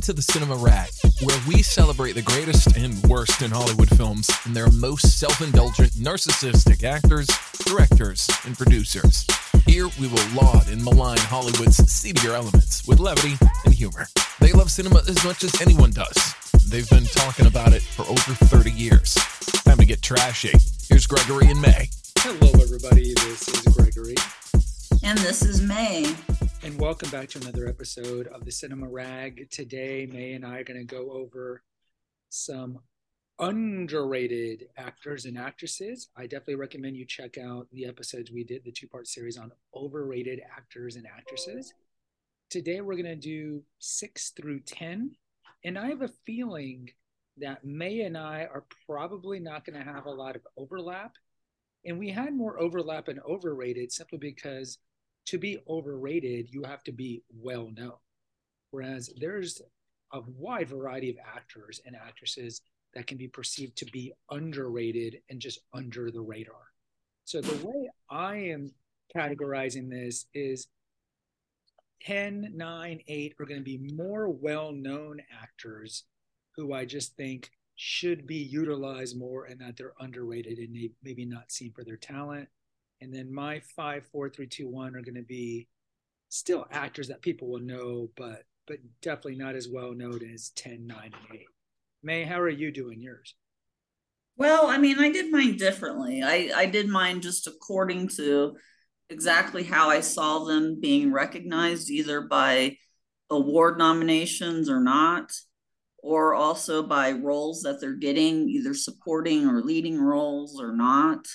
Welcome to the Cinema Rag, where we celebrate the greatest and worst in Hollywood films and their most self indulgent, narcissistic actors, directors, and producers. Here we will laud and malign Hollywood's seedier elements with levity and humor. They love cinema as much as anyone does. They've been talking about it for over 30 years. Time to get trashy. Here's Gregory and May. Hello, everybody. This is Gregory. And this is May. And welcome back to another episode of the Cinema Rag. Today, May and I are going to go over some underrated actors and actresses. I definitely recommend you check out the episodes we did, the two part series on overrated actors and actresses. Today, we're going to do six through 10. And I have a feeling that May and I are probably not going to have a lot of overlap. And we had more overlap and overrated simply because to be overrated, you have to be well known. Whereas there's a wide variety of actors and actresses that can be perceived to be underrated and just under the radar. So the way I am categorizing this is 10, 9, 8 are going to be more well known actors who I just think should be utilized more and that they're underrated and maybe not seen for their talent. And then my five, four, three, two, one are going to be still actors that people will know, but but definitely not as well known as 10, 9, and 8. May, how are you doing yours? Well, I mean, I did mine differently. I, I did mine just according to exactly how I saw them being recognized, either by award nominations or not, or also by roles that they're getting, either supporting or leading roles or not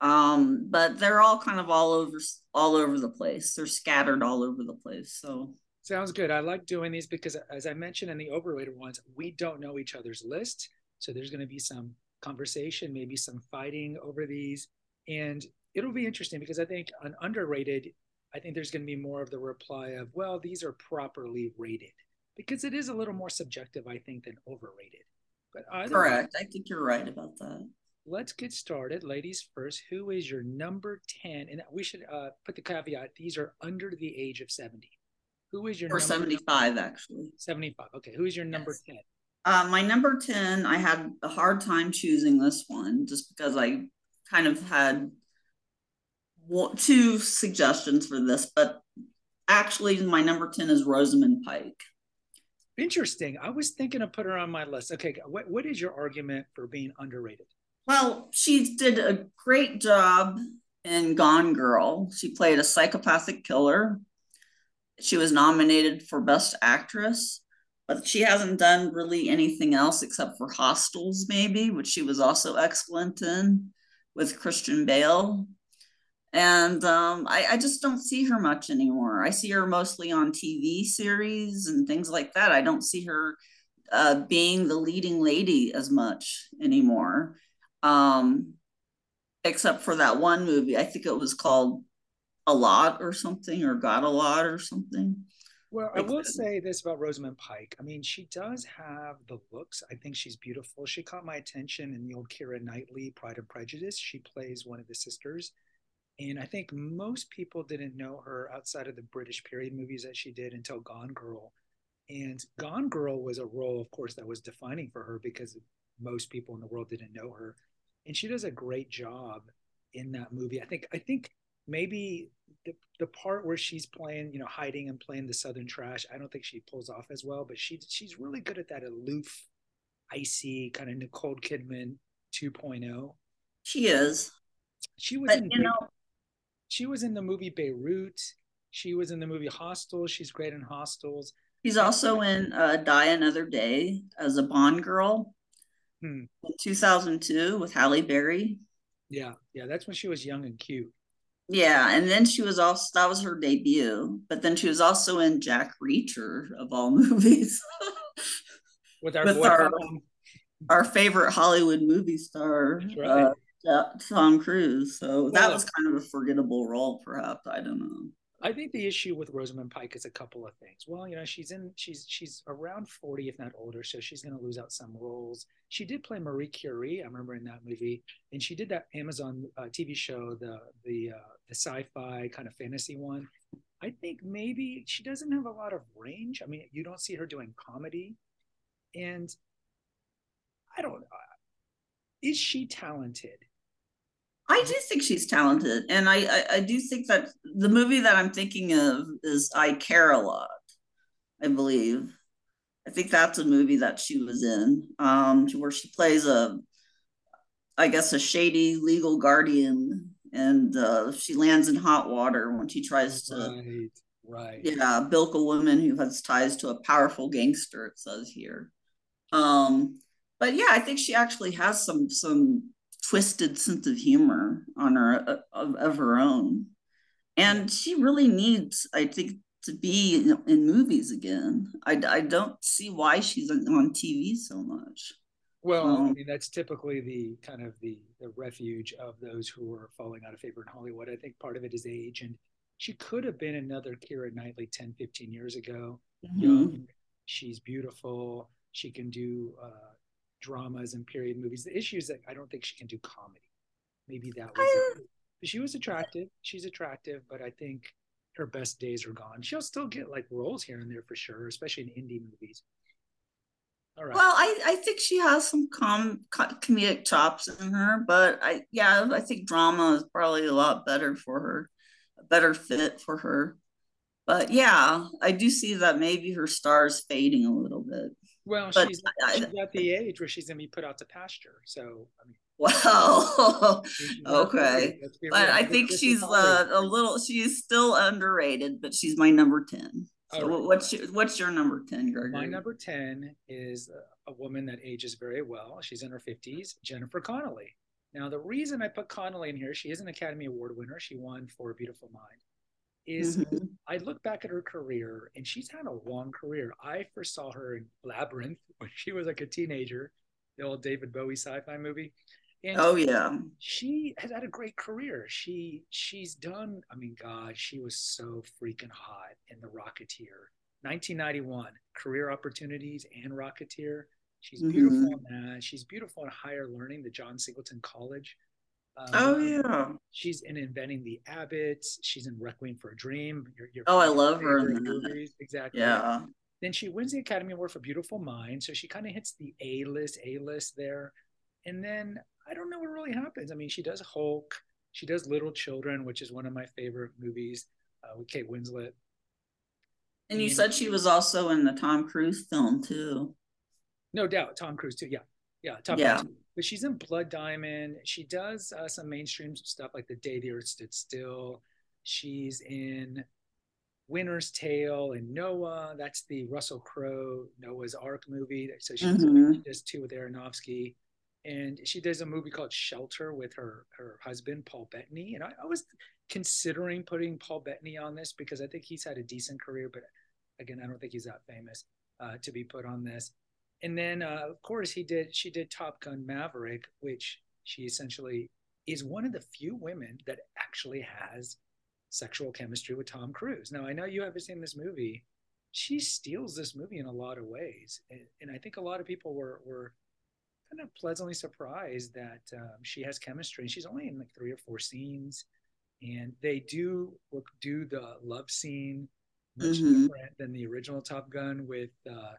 um but they're all kind of all over all over the place. They're scattered all over the place so. Sounds good. I like doing these because as i mentioned in the overrated ones we don't know each other's list so there's going to be some conversation maybe some fighting over these and it'll be interesting because i think on underrated i think there's going to be more of the reply of well these are properly rated because it is a little more subjective i think than overrated. But correct way, i think you're right about that let's get started. Ladies first, who is your number 10? And we should uh, put the caveat these are under the age of 70. Who is your or 75 actually? 75. Okay. Who is your number yes. 10? Uh, my number 10, I had a hard time choosing this one just because I kind of had two suggestions for this, but actually, my number 10 is Rosamund Pike. Interesting. I was thinking of put her on my list. Okay, what, what is your argument for being underrated? Well, she did a great job in Gone Girl. She played a psychopathic killer. She was nominated for Best Actress, but she hasn't done really anything else except for Hostiles, maybe, which she was also excellent in with Christian Bale. And um, I, I just don't see her much anymore. I see her mostly on TV series and things like that. I don't see her uh, being the leading lady as much anymore um, except for that one movie. I think it was called A Lot or something, or Got a Lot or something. Well, I will say this about Rosamund Pike. I mean, she does have the looks. I think she's beautiful. She caught my attention in the old Keira Knightley Pride and Prejudice. She plays one of the sisters. And I think most people didn't know her outside of the British period movies that she did until Gone Girl. And Gone Girl was a role, of course, that was defining for her because most people in the world didn't know her and she does a great job in that movie. I think I think maybe the the part where she's playing, you know, hiding and playing the Southern trash, I don't think she pulls off as well, but she she's really good at that aloof, icy kind of Nicole Kidman 2.0. She is. She was but, in you know she was in the movie Beirut. She was in the movie Hostiles. She's great in Hostiles. She's also in uh, Die Another Day as a Bond girl hmm. in 2002 with Halle Berry. Yeah, yeah, that's when she was young and cute. Yeah, and then she was also that was her debut, but then she was also in Jack Reacher of all movies. with our with our, our favorite Hollywood movie star, right. uh, Tom Cruise. So well, that was kind of a forgettable role, perhaps. I don't know. I think the issue with Rosamund Pike is a couple of things. Well, you know, she's in she's she's around 40 if not older, so she's going to lose out some roles. She did play Marie Curie, I remember in that movie, and she did that Amazon uh, TV show, the the uh, the sci-fi kind of fantasy one. I think maybe she doesn't have a lot of range. I mean, you don't see her doing comedy, and I don't. Uh, is she talented? I do think she's talented, and I, I, I do think that the movie that I'm thinking of is I Care a Lot. I believe. I think that's a movie that she was in, um, where she plays a, I guess, a shady legal guardian, and uh, she lands in hot water when she tries to, right, right, yeah, bilk a woman who has ties to a powerful gangster. It says here, um, but yeah, I think she actually has some some twisted sense of humor on her uh, of, of her own. And she really needs i think to be in, in movies again. I, I don't see why she's on tv so much. Well um, i mean that's typically the kind of the the refuge of those who are falling out of favor in hollywood. I think part of it is age and she could have been another keira knightley 10 15 years ago. Mm-hmm. young she's beautiful she can do uh, dramas and period movies. The issue is that I don't think she can do comedy. Maybe that was. She was attractive. She's attractive, but I think her best days are gone. She'll still get like roles here and there for sure, especially in indie movies. All right. Well, I, I think she has some com, comedic chops in her, but I yeah I think drama is probably a lot better for her, a better fit for her. But yeah, I do see that maybe her star is fading a little bit. Well, but she's, I, she's at the age where she's going to be put out to pasture. So, I mean, well, okay. But I think she's uh, a little, she's still underrated, but she's my number 10. So right. what's your, what's your number 10, Gregory? My number 10 is a woman that ages very well. She's in her 50s, Jennifer Connelly. Now, the reason I put Connelly in here, she is an Academy Award winner. She won for Beautiful Mind is mm-hmm. I look back at her career and she's had a long career. I first saw her in Labyrinth when she was like a teenager, the old David Bowie sci-fi movie. And oh yeah. She has had a great career. She she's done, I mean, God, she was so freaking hot in the Rocketeer. 1991, career opportunities and Rocketeer. She's mm-hmm. beautiful mm-hmm. in that. She's beautiful in higher learning, the John Singleton College. Um, oh yeah. She's in Inventing the Abbotts. She's in Requiem for a Dream. Your, your oh, I love her. Movies. Exactly. Yeah. Then she wins the Academy Award for Beautiful Mind, so she kind of hits the A list, A list there. And then I don't know what really happens. I mean, she does Hulk. She does Little Children, which is one of my favorite movies uh, with Kate Winslet. And you and said she was also in the Tom Cruise film too. No doubt, Tom Cruise too. Yeah, yeah, Tom yeah. Cruise but she's in Blood Diamond. She does uh, some mainstream stuff like The Day the Earth Stood Still. She's in Winter's Tale and Noah. That's the Russell Crowe Noah's Ark movie. So she's, mm-hmm. she does two with Aronofsky. And she does a movie called Shelter with her her husband Paul Bettany. And I, I was considering putting Paul Bettany on this because I think he's had a decent career, but again, I don't think he's that famous uh, to be put on this and then uh, of course he did she did top gun maverick which she essentially is one of the few women that actually has sexual chemistry with tom cruise. Now i know you haven't seen this movie. She steals this movie in a lot of ways. And, and i think a lot of people were were kind of pleasantly surprised that um, she has chemistry. And she's only in like three or four scenes. And they do do the love scene much mm-hmm. different than the original top gun with uh,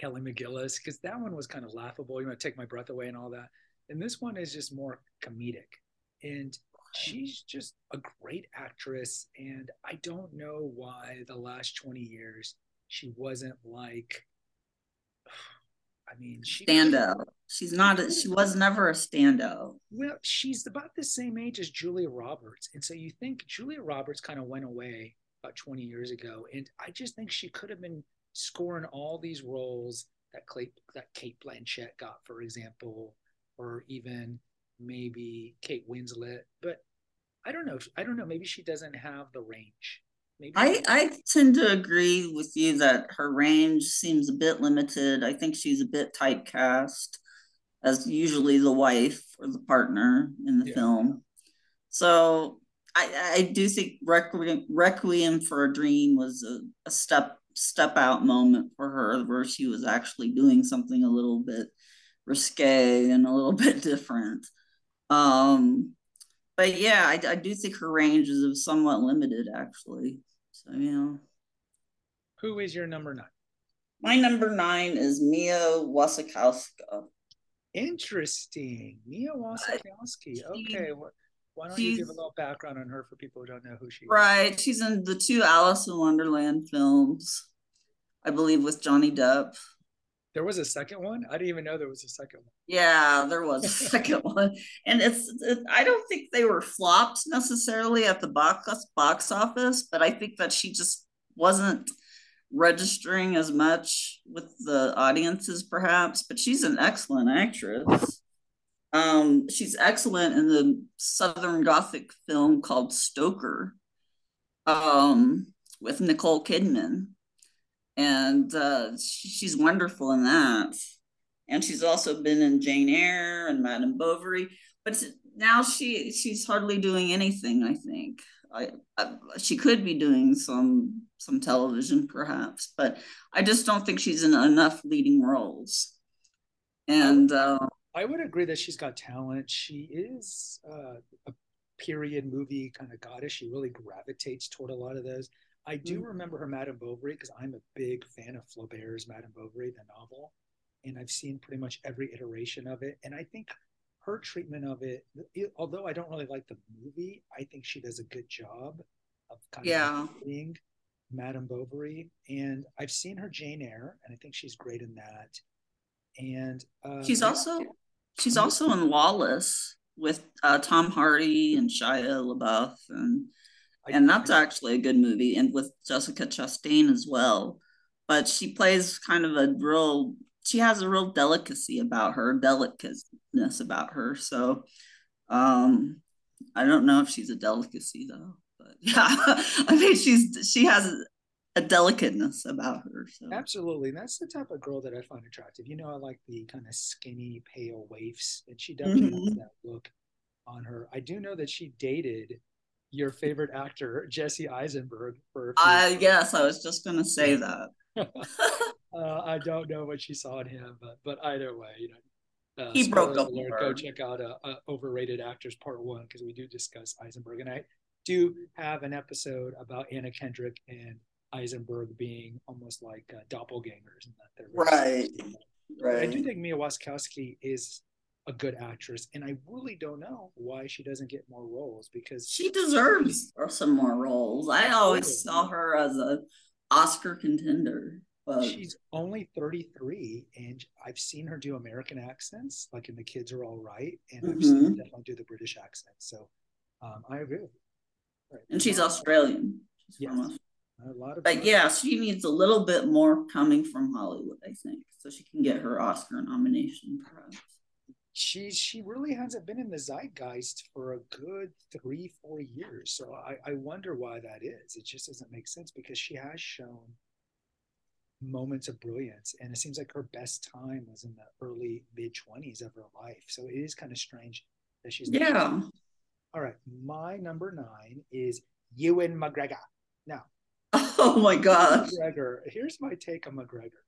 Kelly McGillis because that one was kind of laughable. You want to take my breath away and all that. And this one is just more comedic. And she's just a great actress. And I don't know why the last 20 years she wasn't like, I mean, she standout. She's not. A, she was never a standout. Well, she's about the same age as Julia Roberts, and so you think Julia Roberts kind of went away about 20 years ago, and I just think she could have been scoring all these roles that Clay, that Cate Blanchett got, for example, or even maybe Kate Winslet. But I don't know. I don't know. Maybe she doesn't have the range. Maybe I, I tend to agree with you that her range seems a bit limited. I think she's a bit typecast as usually the wife or the partner in the yeah. film. So I, I do think Requiem, Requiem for a Dream was a, a step step out moment for her where she was actually doing something a little bit risque and a little bit different. Um, but yeah, I, I do think her range is somewhat limited, actually. So yeah. Who is your number nine? My number nine is Mia Wasikowska. Interesting, Mia Wasikowska. Okay, why don't you give a little background on her for people who don't know who she is? Right, she's in the two Alice in Wonderland films, I believe, with Johnny Depp. There was a second one. I didn't even know there was a second one. Yeah, there was a second one, and it's. It, I don't think they were flops necessarily at the box box office, but I think that she just wasn't registering as much with the audiences, perhaps. But she's an excellent actress. Um, she's excellent in the Southern Gothic film called Stoker, um, with Nicole Kidman and uh, she's wonderful in that. And she's also been in Jane Eyre and Madame Bovary, but now she she's hardly doing anything. I think I, I, she could be doing some some television perhaps, but I just don't think she's in enough leading roles. And uh, I would agree that she's got talent. She is uh, a period movie kind of goddess. She really gravitates toward a lot of those. I do mm-hmm. remember her Madame Bovary because I'm a big fan of Flaubert's Madame Bovary, the novel, and I've seen pretty much every iteration of it. And I think her treatment of it, it although I don't really like the movie, I think she does a good job of kind yeah. of being Madame Bovary. And I've seen her Jane Eyre, and I think she's great in that. And uh, she's also she's also in Lawless with uh, Tom Hardy and Shia LaBeouf and and that's actually a good movie, and with Jessica Chastain as well. But she plays kind of a real. She has a real delicacy about her, delicateness about her. So, um, I don't know if she's a delicacy though, but yeah, I mean she's she has a delicateness about her. So. Absolutely, that's the type of girl that I find attractive. You know, I like the kind of skinny, pale waifs, and she definitely mm-hmm. has that look on her. I do know that she dated your favorite actor, Jesse Eisenberg. For I guess I was just going to say that. uh, I don't know what she saw in him, but but either way, you know, uh, he broke up. Go check out uh, uh, Overrated Actors Part One because we do discuss Eisenberg, and I do have an episode about Anna Kendrick and Eisenberg being almost like uh, doppelgangers, and that they're right. Right. I do think Mia Wasikowska is a good actress, and I really don't know why she doesn't get more roles because she deserves some more roles. I always saw her as a Oscar contender. But she's only 33 and I've seen her do American accents, like in The Kids Are All Right, and mm-hmm. I've seen her mm-hmm. definitely do the British accent. So um, I agree. Right. And she's Australian. She's yes. A lot of but yeah, she needs a little bit more coming from Hollywood, I think, so she can get her Oscar nomination, perhaps she she really hasn't been in the zeitgeist for a good three four years so I, I wonder why that is. It just doesn't make sense because she has shown moments of brilliance and it seems like her best time was in the early mid 20s of her life so it is kind of strange that she's yeah. All right my number nine is ewan mcgregor. Now oh my god mcgregor here's my take on mcgregor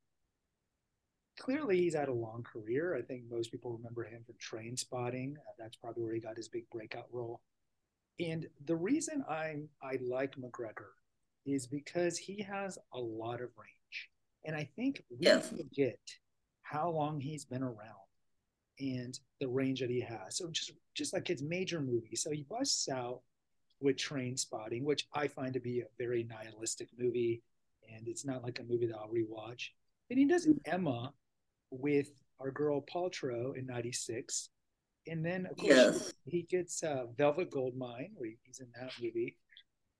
clearly he's had a long career. I think most people remember him from Train Spotting. Uh, that's probably where he got his big breakout role. And the reason I I like McGregor is because he has a lot of range, and I think we yes. forget how long he's been around and the range that he has. So just just like his major movie, so he busts out with Train Spotting, which I find to be a very nihilistic movie, and it's not like a movie that I'll rewatch. And he does Emma, with our girl Paltrow in '96, and then of course yes. he gets uh, Velvet Goldmine, where he's in that movie.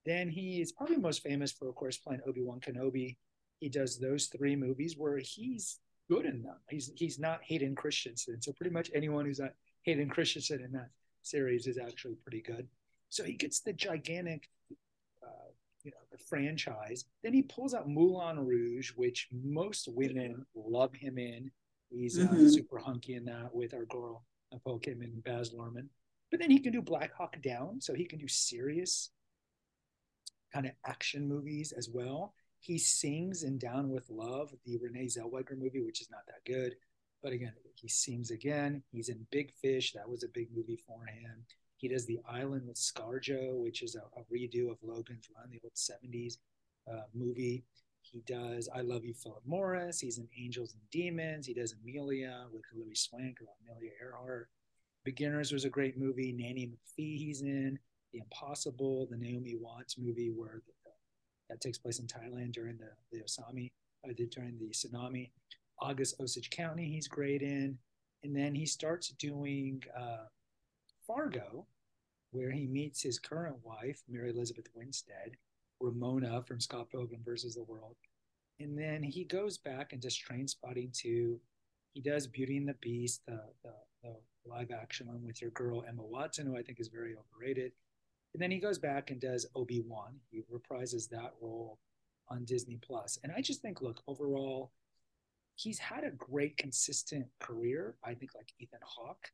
Then he is probably most famous for, of course, playing Obi Wan Kenobi. He does those three movies where he's good in them. He's he's not Hayden Christensen, so pretty much anyone who's not Hayden Christensen in that series is actually pretty good. So he gets the gigantic you know the franchise. Then he pulls out Moulin Rouge, which most women love him in. He's uh, mm-hmm. uh, super hunky in that with our girl Kidman and Baz Luhrmann. But then he can do Black Hawk Down, so he can do serious kind of action movies as well. He sings in Down with Love, the Renee Zellweger movie, which is not that good. But again, he sings again. He's in Big Fish. That was a big movie for him. He does The Island with ScarJo, which is a, a redo of Logan's Run, the old 70s uh, movie. He does I Love You, Philip Morris. He's in Angels and Demons. He does Amelia with Hilary Swank or Amelia Earhart. Beginners was a great movie. Nanny McPhee he's in. The Impossible, the Naomi Watts movie where the, that takes place in Thailand during the, the Osami, uh, during the tsunami. August Osage County he's great in. And then he starts doing uh, Fargo, where he meets his current wife, Mary Elizabeth Winstead, Ramona from Scott Pilgrim versus the World. And then he goes back and does Train Spotting 2. He does Beauty and the Beast, the, the, the live action one with your girl Emma Watson, who I think is very overrated. And then he goes back and does Obi Wan. He reprises that role on Disney Plus. And I just think, look, overall, he's had a great, consistent career. I think, like Ethan Hawke,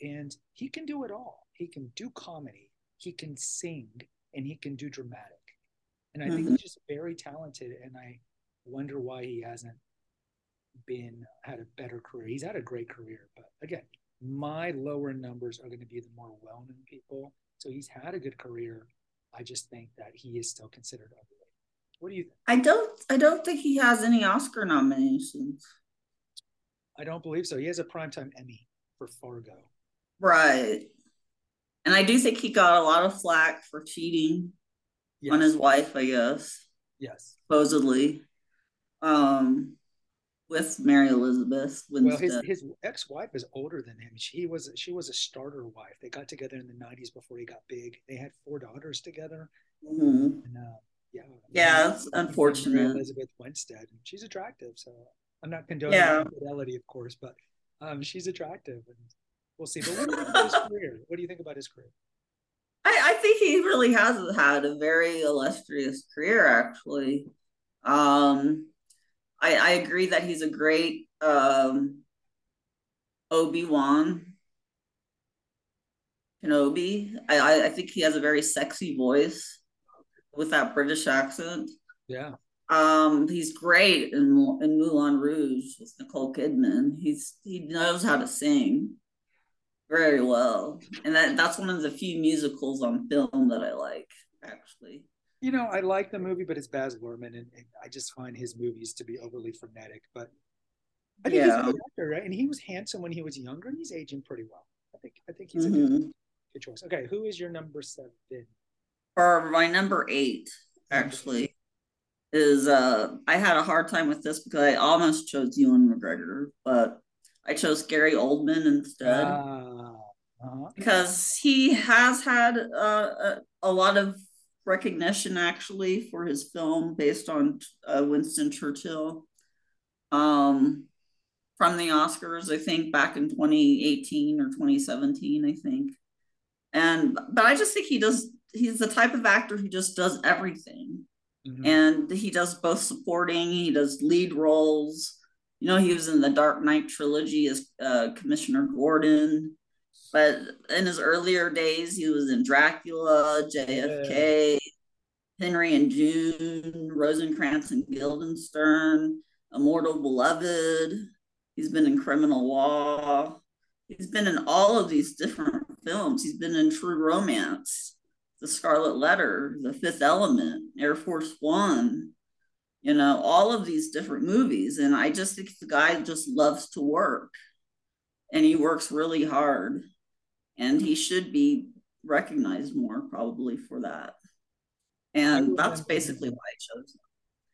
and he can do it all. He can do comedy, he can sing, and he can do dramatic. And I mm-hmm. think he's just very talented. And I wonder why he hasn't been had a better career. He's had a great career, but again, my lower numbers are going to be the more well-known people. So he's had a good career. I just think that he is still considered overrated. What do you think? I don't. I don't think he has any Oscar nominations. I don't believe so. He has a primetime Emmy for Fargo. Right. And I do think he got a lot of flack for cheating yes. on his wife, I guess. Yes. Supposedly. Um with Mary Elizabeth. Well, his, his ex-wife is older than him. She was she was a starter wife. They got together in the '90s before he got big. They had four daughters together. Mm-hmm. And, uh, yeah, yeah, it's unfortunate. Mary Elizabeth Winstead, and she's attractive. So I'm not condoning yeah. infidelity, of course, but um, she's attractive, and we'll see. But what do you think about his career? What do you think about his career? I, I think he really has had a very illustrious career, actually. Um, I, I agree that he's a great um, Obi Wan Kenobi. I, I think he has a very sexy voice with that British accent. Yeah. Um, he's great in in Moulin Rouge with Nicole Kidman. He's he knows how to sing very well, and that that's one of the few musicals on film that I like actually you know, I like the movie, but it's Baz Luhrmann, and, and I just find his movies to be overly frenetic. But I think yeah. he's a good actor, right? And he was handsome when he was younger, and he's aging pretty well. I think I think he's mm-hmm. a good, mm-hmm. good choice. Okay, who is your number seven? Or my number eight, actually, is uh I had a hard time with this because I almost chose Ewan McGregor, but I chose Gary Oldman instead. Uh. Because he has had uh, a, a lot of recognition actually for his film based on uh, Winston Churchill um, from the Oscars, I think back in 2018 or 2017, I think. And but I just think he does. He's the type of actor who just does everything, mm-hmm. and he does both supporting. He does lead roles. You know, he was in the Dark Knight trilogy as uh, Commissioner Gordon. But in his earlier days, he was in Dracula, JFK, yeah. Henry and June, Rosencrantz and Guildenstern, Immortal Beloved. He's been in Criminal Law. He's been in all of these different films. He's been in True Romance, The Scarlet Letter, The Fifth Element, Air Force One, you know, all of these different movies. And I just think the guy just loves to work and he works really hard and he should be recognized more probably for that. And that's basically why I chose him.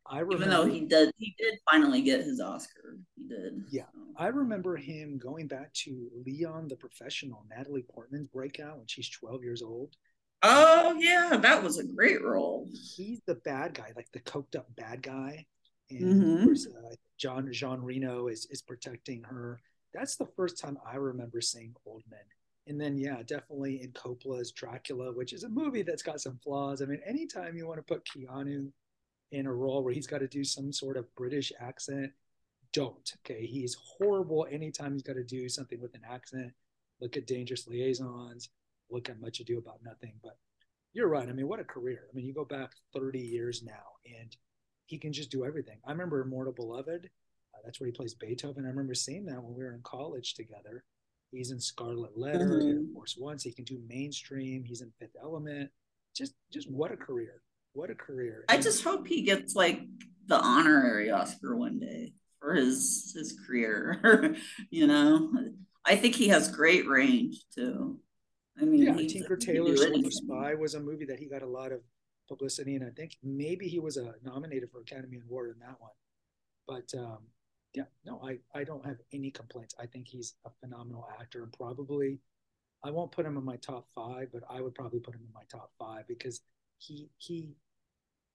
I remember, even though he did, he did finally get his Oscar. He did. Yeah, so. I remember him going back to Leon the Professional, Natalie Portman's breakout when she's 12 years old. Oh yeah, that was a great role. He's the bad guy, like the coked up bad guy, and mm-hmm. of course, uh, John Jean Reno is is protecting her. That's the first time I remember seeing Oldman. and then yeah, definitely in Coppola's Dracula, which is a movie that's got some flaws. I mean, anytime you want to put Keanu in a role where he's got to do some sort of British accent, don't. Okay, he's horrible anytime he's got to do something with an accent. Look at Dangerous Liaisons. Look at Much Ado About Nothing. But you're right. I mean, what a career. I mean, you go back 30 years now, and he can just do everything. I remember Immortal Beloved. Uh, that's where he plays Beethoven. I remember seeing that when we were in college together He's in Scarlet Letter, mm-hmm. Air Force One. So he can do mainstream. He's in Fifth Element. Just, just what a career! What a career! I just hope he gets like the honorary Oscar one day for his his career. you know, I think he has great range too. I mean, yeah, Tinker Tailor Soldier Spy was a movie that he got a lot of publicity, and I think maybe he was a nominated for Academy Award in that one. But um, yeah, no, I I don't have any complaints. I think he's a phenomenal actor, and probably I won't put him in my top five, but I would probably put him in my top five because he he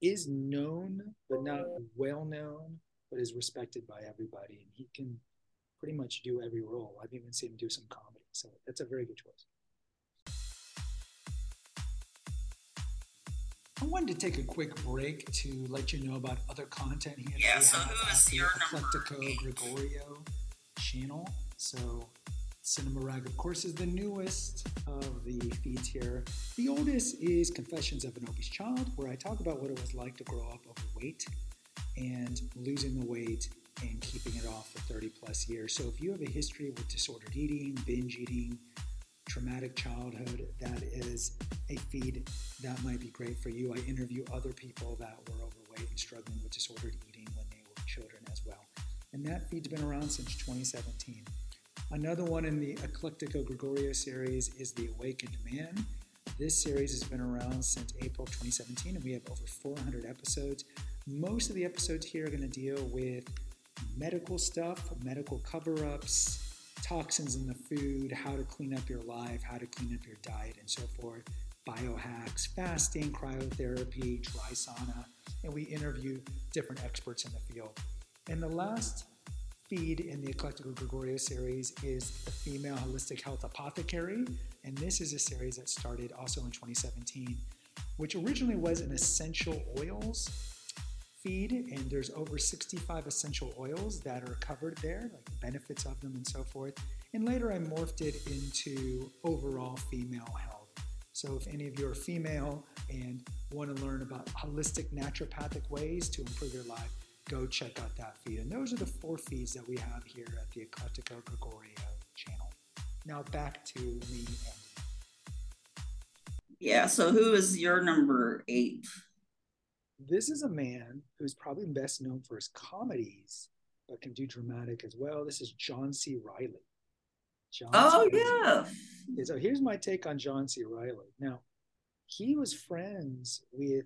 is known but not well known, but is respected by everybody, and he can pretty much do every role. I've even seen him do some comedy, so that's a very good choice. I wanted to take a quick break to let you know about other content here. Yeah, so who is your Eclectico Gregorio channel. So Cinema Rag, of course, is the newest of the feeds here. The oldest is Confessions of an Obese Child, where I talk about what it was like to grow up overweight and losing the weight and keeping it off for 30 plus years. So if you have a history with disordered eating, binge eating, traumatic childhood, that is a feed that might be great for you. I interview other people that were overweight and struggling with disordered eating when they were children as well. And that feed's been around since 2017. Another one in the Eclectico Gregorio series is The Awakened Man. This series has been around since April 2017, and we have over 400 episodes. Most of the episodes here are going to deal with medical stuff, medical cover ups, toxins in the food, how to clean up your life, how to clean up your diet, and so forth, biohacks, fasting, cryotherapy, dry sauna, and we interview different experts in the field. And the last feed in the Eclectico Gregorio series is the Female Holistic Health Apothecary, and this is a series that started also in 2017, which originally was an essential oils feed, and there's over 65 essential oils that are covered there, like the benefits of them and so forth. And later I morphed it into overall female health. So if any of you are female and want to learn about holistic naturopathic ways to improve your life, go check out that feed. And those are the four feeds that we have here at the Eclectico Gregorio channel. Now back to me yeah. So who is your number eight? This is a man who's probably best known for his comedies, but can do dramatic as well. This is John C. Reilly. John oh, C. yeah. So here's my take on John C. Reilly. Now, he was friends with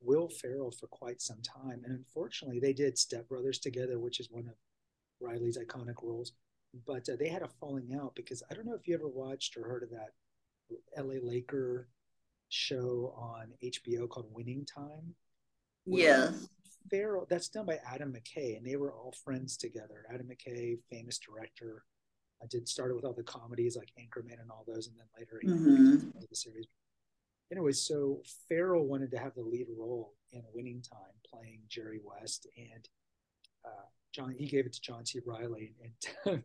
Will Ferrell for quite some time. And unfortunately, they did Step Brothers together, which is one of Reilly's iconic roles. But uh, they had a falling out because I don't know if you ever watched or heard of that LA Laker show on HBO called Winning Time. Yeah. Ferrell, that's done by Adam McKay, and they were all friends together. Adam McKay, famous director, I did started with all the comedies like Anchorman and all those, and then later mm-hmm. the series. Anyway, so Ferrell wanted to have the lead role in Winning Time, playing Jerry West, and uh, John he gave it to John C. Reilly, and,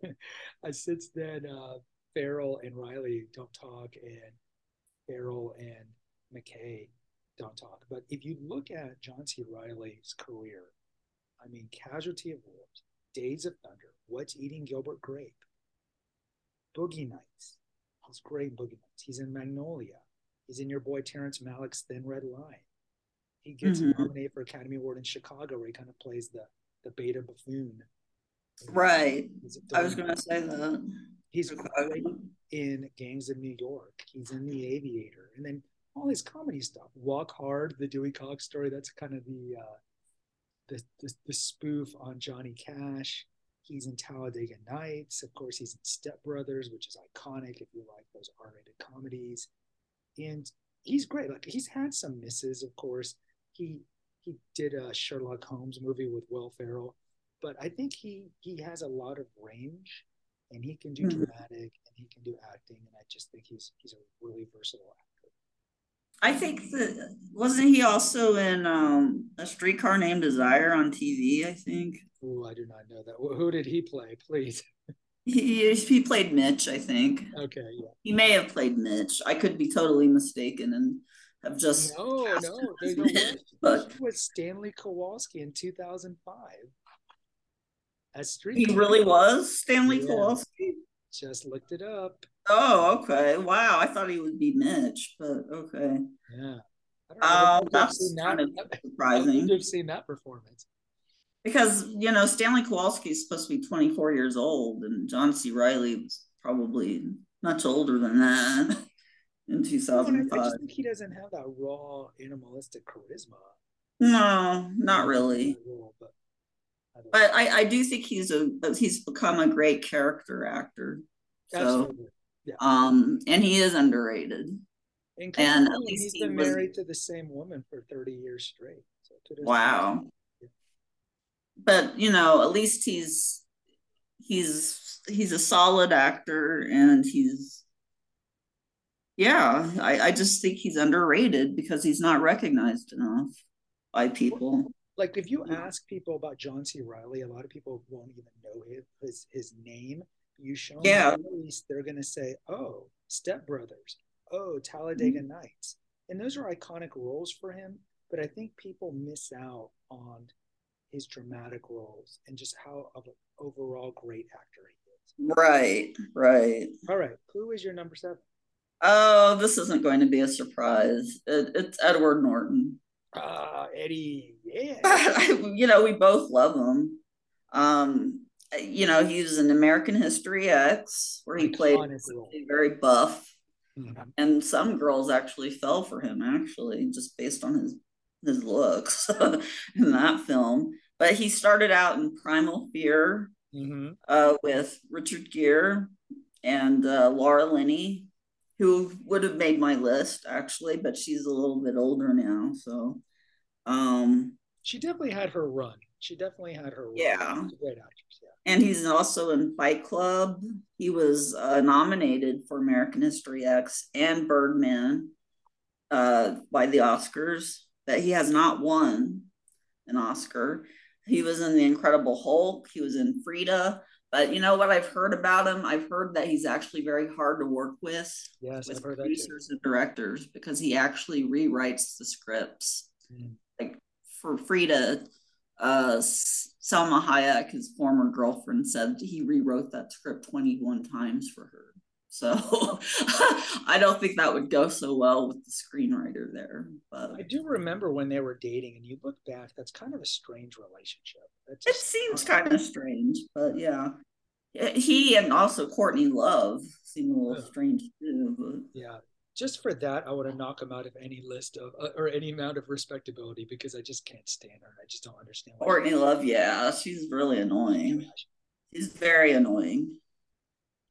and since then uh, Ferrell and Reilly don't talk, and Ferrell and McKay don't talk. But if you look at John C. Reilly's career, I mean, Casualties of War, Days of Thunder, What's Eating Gilbert Grape, Boogie Nights. He's great in Boogie Nights. He's in Magnolia. He's in your boy Terrence Malick's Thin Red Line. He gets mm-hmm. nominated for Academy Award in Chicago, where he kind of plays the the beta buffoon. Right. I was going to say that. He's in Gangs of New York. He's in The Aviator, and then all his comedy stuff. Walk Hard, the Dewey Cox story. That's kind of the uh, the, the, the spoof on Johnny Cash. He's in Talladega Nights. Of course, he's in Step Brothers, which is iconic if you like those R-rated comedies. And he's great. Like he's had some misses, of course. He he did a Sherlock Holmes movie with Will Ferrell, but I think he he has a lot of range, and he can do mm-hmm. dramatic and he can do acting, and I just think he's he's a really versatile actor. I think that wasn't he also in um, a streetcar named Desire on TV. I think. Oh, I do not know that. Who did he play? Please. He he played Mitch, I think. Okay, yeah. He may have played Mitch. I could be totally mistaken and have just no, no. They Mitch, but he was Stanley Kowalski in two thousand five. As street. He really was Stanley yeah. Kowalski. Just looked it up. Oh, okay. Wow, I thought he would be Mitch, but okay. Yeah. Oh, that's kind of surprising. You've seen that performance because you know Stanley Kowalski is supposed to be 24 years old, and John C. Reilly was probably much older than that in 2005. I just think he doesn't have that raw animalistic charisma. No, not really. but but I, I do think he's a he's become a great character actor. So, Absolutely. Yeah. um, and he is underrated. And, and at least he's he been was, married to the same woman for 30 years straight. So wow. Yeah. But you know, at least he's he's he's a solid actor and he's yeah, I, I just think he's underrated because he's not recognized enough by people like if you ask people about John C. Reilly, a lot of people won't even know his his, his name. You show yeah. them least they're gonna say, "Oh, Step Brothers, oh, Talladega mm-hmm. Nights," and those are iconic roles for him. But I think people miss out on his dramatic roles and just how of an overall great actor he is. Right, right. All right, who is your number seven? Oh, this isn't going to be a surprise. It, it's Edward Norton. Ah, uh, Eddie. Yeah. you know, we both love him. Um, you know, he was in American History X, where he played very buff. Mm-hmm. And some girls actually fell for him, actually, just based on his his looks in that film. But he started out in Primal Fear mm-hmm. uh, with Richard Gere and uh, Laura Linney, who would have made my list actually, but she's a little bit older now. So, um, she definitely had her run. She definitely had her run. Yeah, great actress. Yeah, and he's also in Fight Club. He was uh, nominated for American History X and Birdman uh, by the Oscars, but he has not won an Oscar. He was in The Incredible Hulk. He was in Frida. But you know what I've heard about him? I've heard that he's actually very hard to work with. Yes, with producers and directors because he actually rewrites the scripts. Mm. Like for Frida, uh, Salma Hayek, his former girlfriend, said he rewrote that script 21 times for her. So I don't think that would go so well with the screenwriter there. But I do remember when they were dating, and you look back, that's kind of a strange relationship. It seems kind of strange, but yeah. He and also Courtney Love seem a little strange too. But. Yeah, just for that, I want to knock him out of any list of uh, or any amount of respectability because I just can't stand her. I just don't understand. Courtney Love, yeah, she's really annoying. She's very annoying.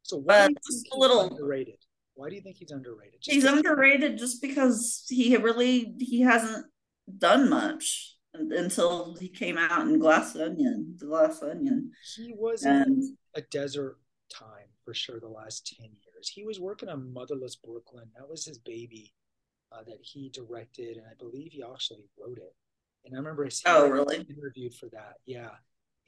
So why but a little underrated? Why do you think he's underrated? Just he's underrated just because he really he hasn't done much until he came out in Glass Onion, the Glass Onion. He was and, a desert time for sure the last 10 years. He was working on Motherless Brooklyn. That was his baby uh, that he directed, and I believe he actually wrote it. And I remember I oh, really? interviewed for that. Yeah.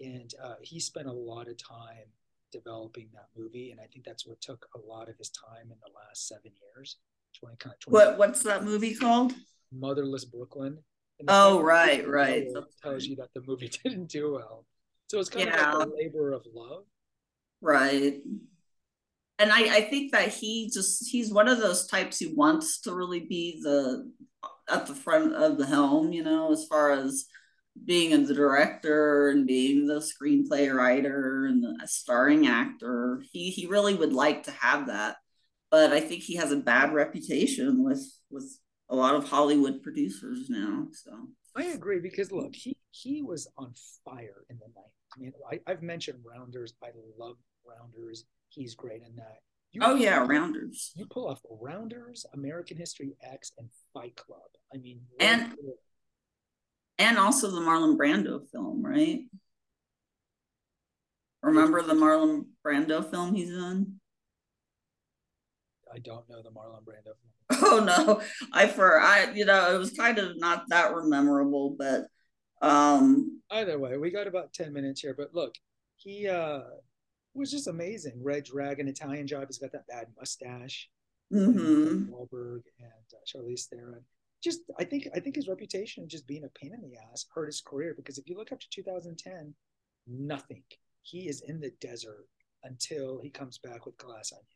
And uh, he spent a lot of time developing that movie, and I think that's what took a lot of his time in the last seven years. 20, kind of what What's that movie called? Motherless Brooklyn. Oh, right, right. Tells you that the movie didn't do well. So it's kind yeah. of like a labor of love. Right. And I, I think that he just he's one of those types who wants to really be the at the front of the helm, you know, as far as being the director and being the screenplay writer and the starring actor. He he really would like to have that. But I think he has a bad reputation with with a lot of Hollywood producers now. So I agree because look, he he was on fire in the night. I mean, I, have mentioned Rounders. I love Rounders. He's great in that. You oh yeah, off, Rounders. You pull off Rounders, American History X, and Fight Club. I mean, and and also the Marlon Brando film, right? Remember the Marlon Brando film he's in? I don't know the Marlon Brando film. Oh no, I for I you know it was kind of not that memorable, but um either way, we got about ten minutes here. But look, he uh was just amazing. Red Dragon, Italian Job. He's got that bad mustache. Mm-hmm. Wahlberg and uh, Charlize Theron. Just, I think, I think his reputation of just being a pain in the ass hurt his career because if you look up to 2010, nothing. He is in the desert until he comes back with Glass Onion.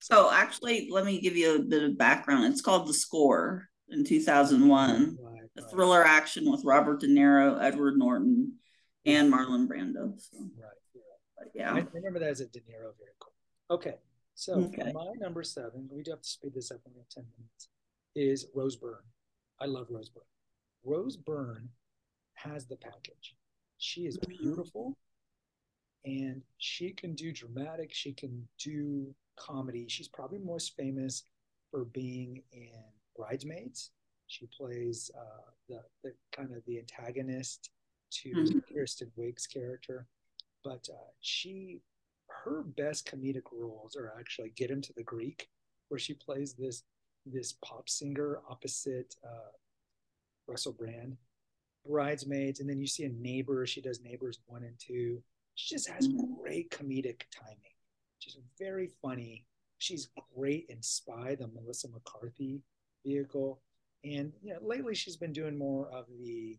So actually, let me give you a bit of background. It's called The Score in 2001, Right, a thriller action with Robert De Niro, Edward Norton, and Marlon Brando. So, right. But yeah. I remember that as a De Niro. Very cool. Okay, so Okay. my number seven, we do have to speed this up. We have ten minutes. Is Rose Byrne. I love Rose Byrne. Rose Byrne has the package. She is Mhm. beautiful, and she can do dramatic. She can do comedy. She's probably most famous for being in Bridesmaids. She plays uh, the the kind of the antagonist to Mhm. Kristen Wiig's character, but uh, she her best comedic roles are actually Get Him to the Greek, where she plays this this pop singer opposite uh, Russell Brand, Bridesmaids, and then you see a Neighbor. She does Neighbors one and two. She just has Mhm. great comedic timing. She's very funny. She's great in Spy, the Melissa McCarthy vehicle, and you know lately she's been doing more of the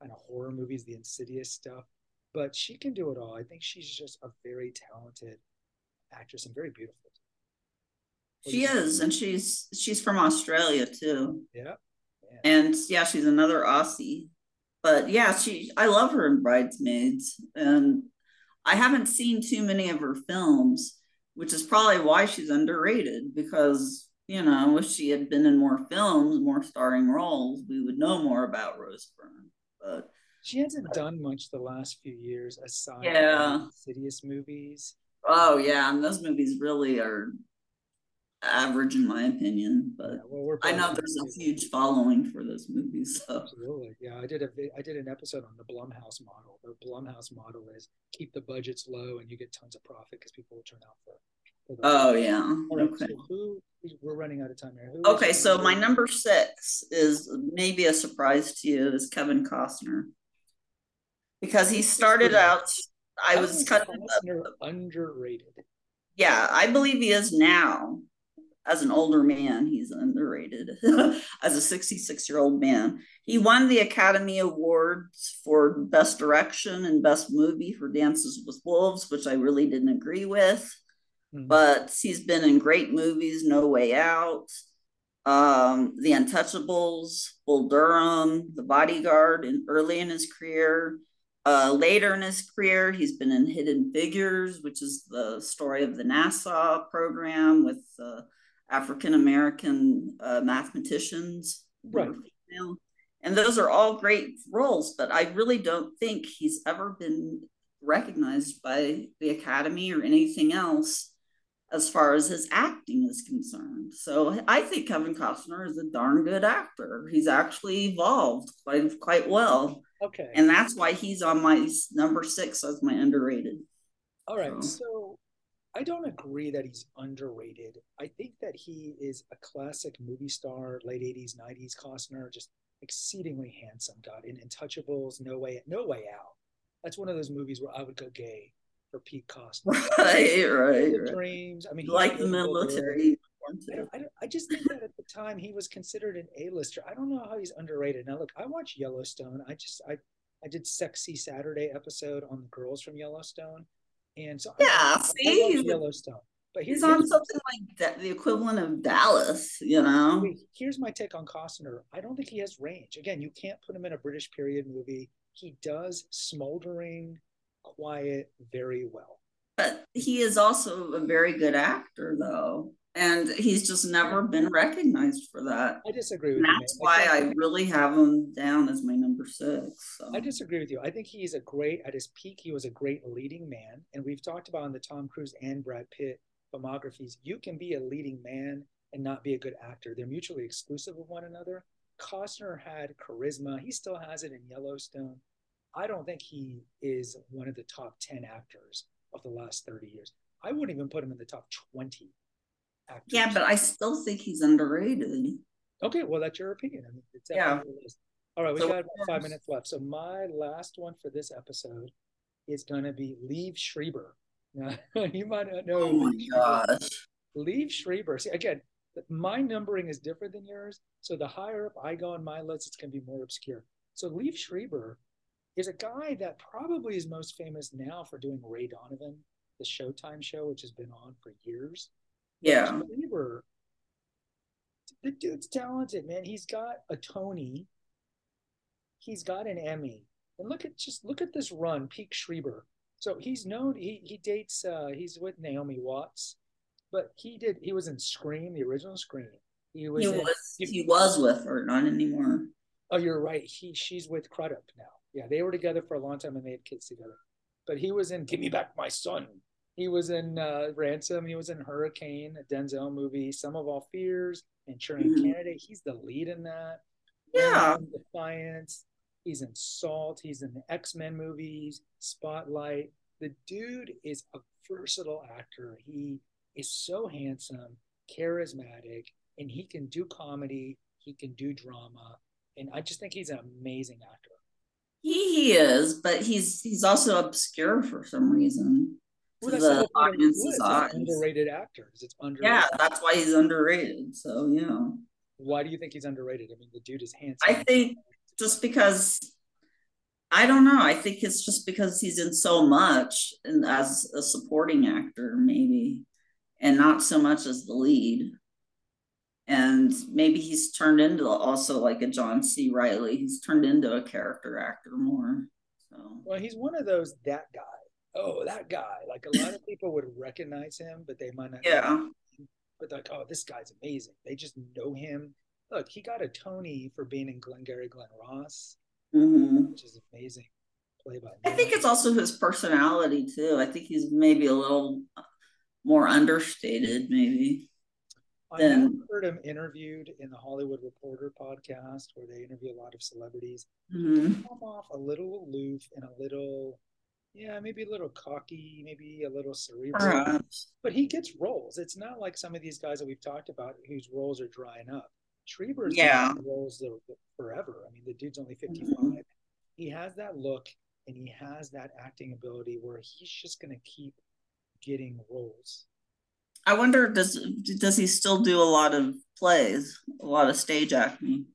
kind of horror movies, the insidious stuff. But she can do it all. I think she's just a very talented actress and very beautiful. What She you think? is, and she's she's from Australia too. Yeah. And yeah, she's another Aussie. But yeah, she I love her in Bridesmaids. And I haven't seen too many of her films, which is probably why she's underrated because, you know, if she had been in more films, more starring roles, we would know more about Rose Byrne. But She hasn't done much the last few years aside Yeah. from Insidious movies. oh yeah, and those movies really are average in my opinion. But Yeah, well, I know there's a huge following for those movies. So Absolutely. Yeah, I did a I did an episode on the Blumhouse model. The Blumhouse model is keep the budgets low and you get tons of profit because people will turn out for. oh yeah. Right, Okay. so who we're running out of time here. Who Okay, so my number six is maybe a surprise to you is Kevin Costner. Because he started out, I was kind of, Costner underrated. yeah, I believe he is now. As an older man, he's underrated. As a 66 year old man, he won the Academy Awards for Best Direction and Best Movie for Dances with Wolves, which I really didn't agree with. Hmm. but he's been in great movies no way out um the untouchables bull durham the bodyguard and early in his career uh later in his career he's been in hidden figures which is the story of the nasa program with uh, african american uh, mathematicians Right. and those are all great roles but i really don't think he's ever been recognized by the academy or anything else as far as his acting is concerned. So I think Kevin Costner is a darn good actor. He's actually evolved quite quite well, Okay. and that's why he's on my number six as my underrated. All right. So- So I don't agree that he's underrated. I think that he is a classic movie star, late 80s, 90s Costner, just exceedingly handsome. God, in Untouchables, No Way, No Way Out. That's one of those movies where I would go gay for Pete Costner. Right, right, right. Dreams. I mean, Like the military. I, I, I just think that at the time he was considered an A-lister. I don't know how he's underrated. Now, look, I watch Yellowstone. I just I I did Sexy Saturday episode on the girls from Yellowstone, and so Yeah, I, see, Yellowstone. But he's on something like that, the equivalent of Dallas, you know. here's my take on Costner. I don't think he has range. Again, you can't put him in a British period movie. He does smoldering, quiet very well. But he is also a very good actor, though, and he's just never been recognized for that. I disagree with And you. that's man. why think- I really have him down as my number six. So. I disagree with you. I think he's a great at his peak. He was a great leading man, and we've talked about in the Tom Cruise and Brad Pitt filmographies. You can be a leading man and not be a good actor. They're mutually exclusive of one another. Costner had charisma. He still has it in Yellowstone. I don't think he is one of the top ten actors of the last thirty years. I wouldn't even put him in the top twenty actors. yeah, but I still think he's underrated. Okay, well, that's your opinion. I mean, it's Yeah. All right, we So got about five minutes left. So my last one for this episode is going to be Liev Schreiber. Now, you might not know. Oh my gosh. Liev Schreiber. See, again, my numbering is different than yours. So the higher up I go on my list, it's going to be more obscure. So Liev Schreiber is a guy that probably is most famous now for doing Ray Donovan the Showtime show, which has been on for years. Yeah. Schreiber, the dude's talented, man. He's got a Tony. He's got an Emmy. And look at just look at this run, Peak Schreiber. So he's known he he dates uh he's with Naomi Watts, but he did he was in Scream, the original Scream. He was he in, was, he was with her, not anymore. Oh, you're right. He she's with Crudup now. Yeah, they were together for a long time and they had kids together. But he was in Give Me Back My Son. He was in uh, Ransom. He was in Hurricane, a Denzel movie, Sum of All Fears, Manchurian mm-hmm. Candidate. He's the lead in that. Yeah. Defiance. He's in Salt. He's in the X Men movies, Spotlight. The dude is a versatile actor. He is so handsome, charismatic, and he can do comedy. He can do drama, and I just think he's an amazing actor. He, he is, but he's he's also obscure for some reason. Well, the audience's eyes. Underrated actors. It's underrated. Yeah, that's why he's underrated. So yeah. Why do you think he's underrated? I mean, the dude is handsome. I think just because I don't know. I think it's just because he's in so much and as a supporting actor, maybe, and not so much as the lead. And maybe he's turned into also like a John C. Reilly. He's turned into a character actor more. So well, he's one of those that guy. Oh, that guy. Like a lot of people would recognize him, but they might not. Yeah. But like, oh, this guy's amazing. They just know him look, he got a Tony for being in Glengarry Glen Ross, mm-hmm. which is amazing. Play by. I think it's also his personality too. I think he's maybe a little more understated, maybe. I heard him interviewed in the Hollywood Reporter podcast, where they interview a lot of celebrities. Mm-hmm. Come off a little aloof and a little yeah, maybe a little cocky, maybe a little cerebral. Perhaps. But he gets roles. It's not like some of these guys that we've talked about whose roles are drying up. Schreiber's yeah. roles forever. I mean, the dude's only 55. Mm-hmm. He has that look and he has that acting ability where he's just going to keep getting roles. I wonder does does he still do a lot of plays, a lot of stage acting?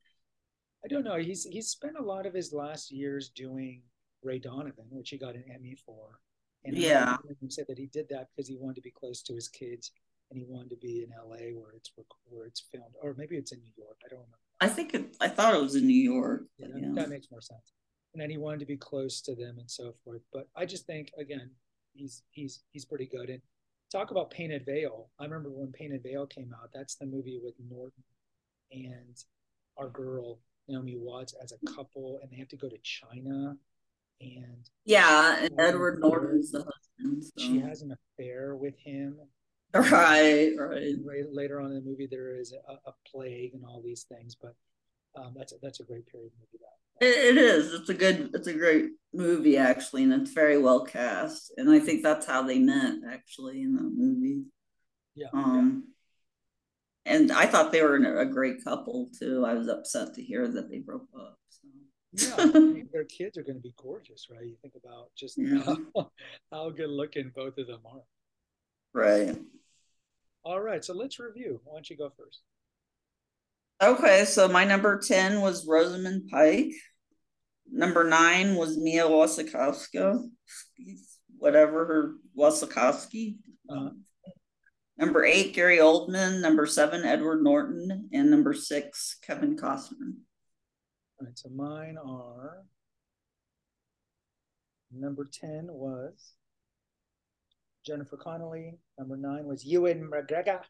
I don't know. He's he's spent a lot of his last years doing Ray Donovan, which he got an Emmy for. And yeah, he said that he did that because he wanted to be close to his kids and he wanted to be in LA where it's where it's filmed, or maybe it's in New York. I don't remember. I think it, I thought it was in New York. Yeah, yeah, that makes more sense. And then he wanted to be close to them and so forth. But I just think again, he's he's he's pretty good. And talk about Painted Veil. I remember when Painted Veil came out. That's the movie with Norton and our girl Naomi Watts as a couple, and they have to go to China. And yeah, and Edward Norton's the husband. So. She has an affair with him, Right, right. Later on in the movie, there is a, a plague and all these things, but um, that's a, that's a great period movie. That it, it is. It's a good. It's a great movie actually, and it's very well cast. And I think that's how they met actually in that movie. Yeah. Um, yeah. and I thought they were a great couple too. I was upset to hear that they broke up. So. Yeah, I mean, their kids are going to be gorgeous, right? You think about just yeah. how, how good looking both of them are. Right. All right, so let's review. Why don't you go first? Okay, so my number 10 was Rosamund Pike. Number nine was Mia Wasikowska, whatever her Wasikowski. Uh-huh. Number eight, Gary Oldman. Number seven, Edward Norton. And number six, Kevin Costner. All right, so mine are number 10 was Jennifer Connelly, Number nine was Ewan McGregor.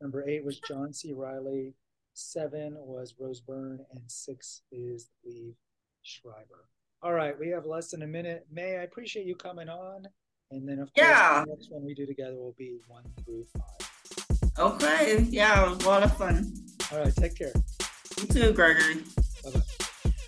Number eight was John C. Reilly, Seven was Rose Byrne, and six is Liev Schreiber. All right, we have less than a minute. May I appreciate you coming on, and then of course yeah. the next one we do together will be one through five. Okay, yeah, it was a lot of fun. All right, take care. You too, Gregory. Bye-bye.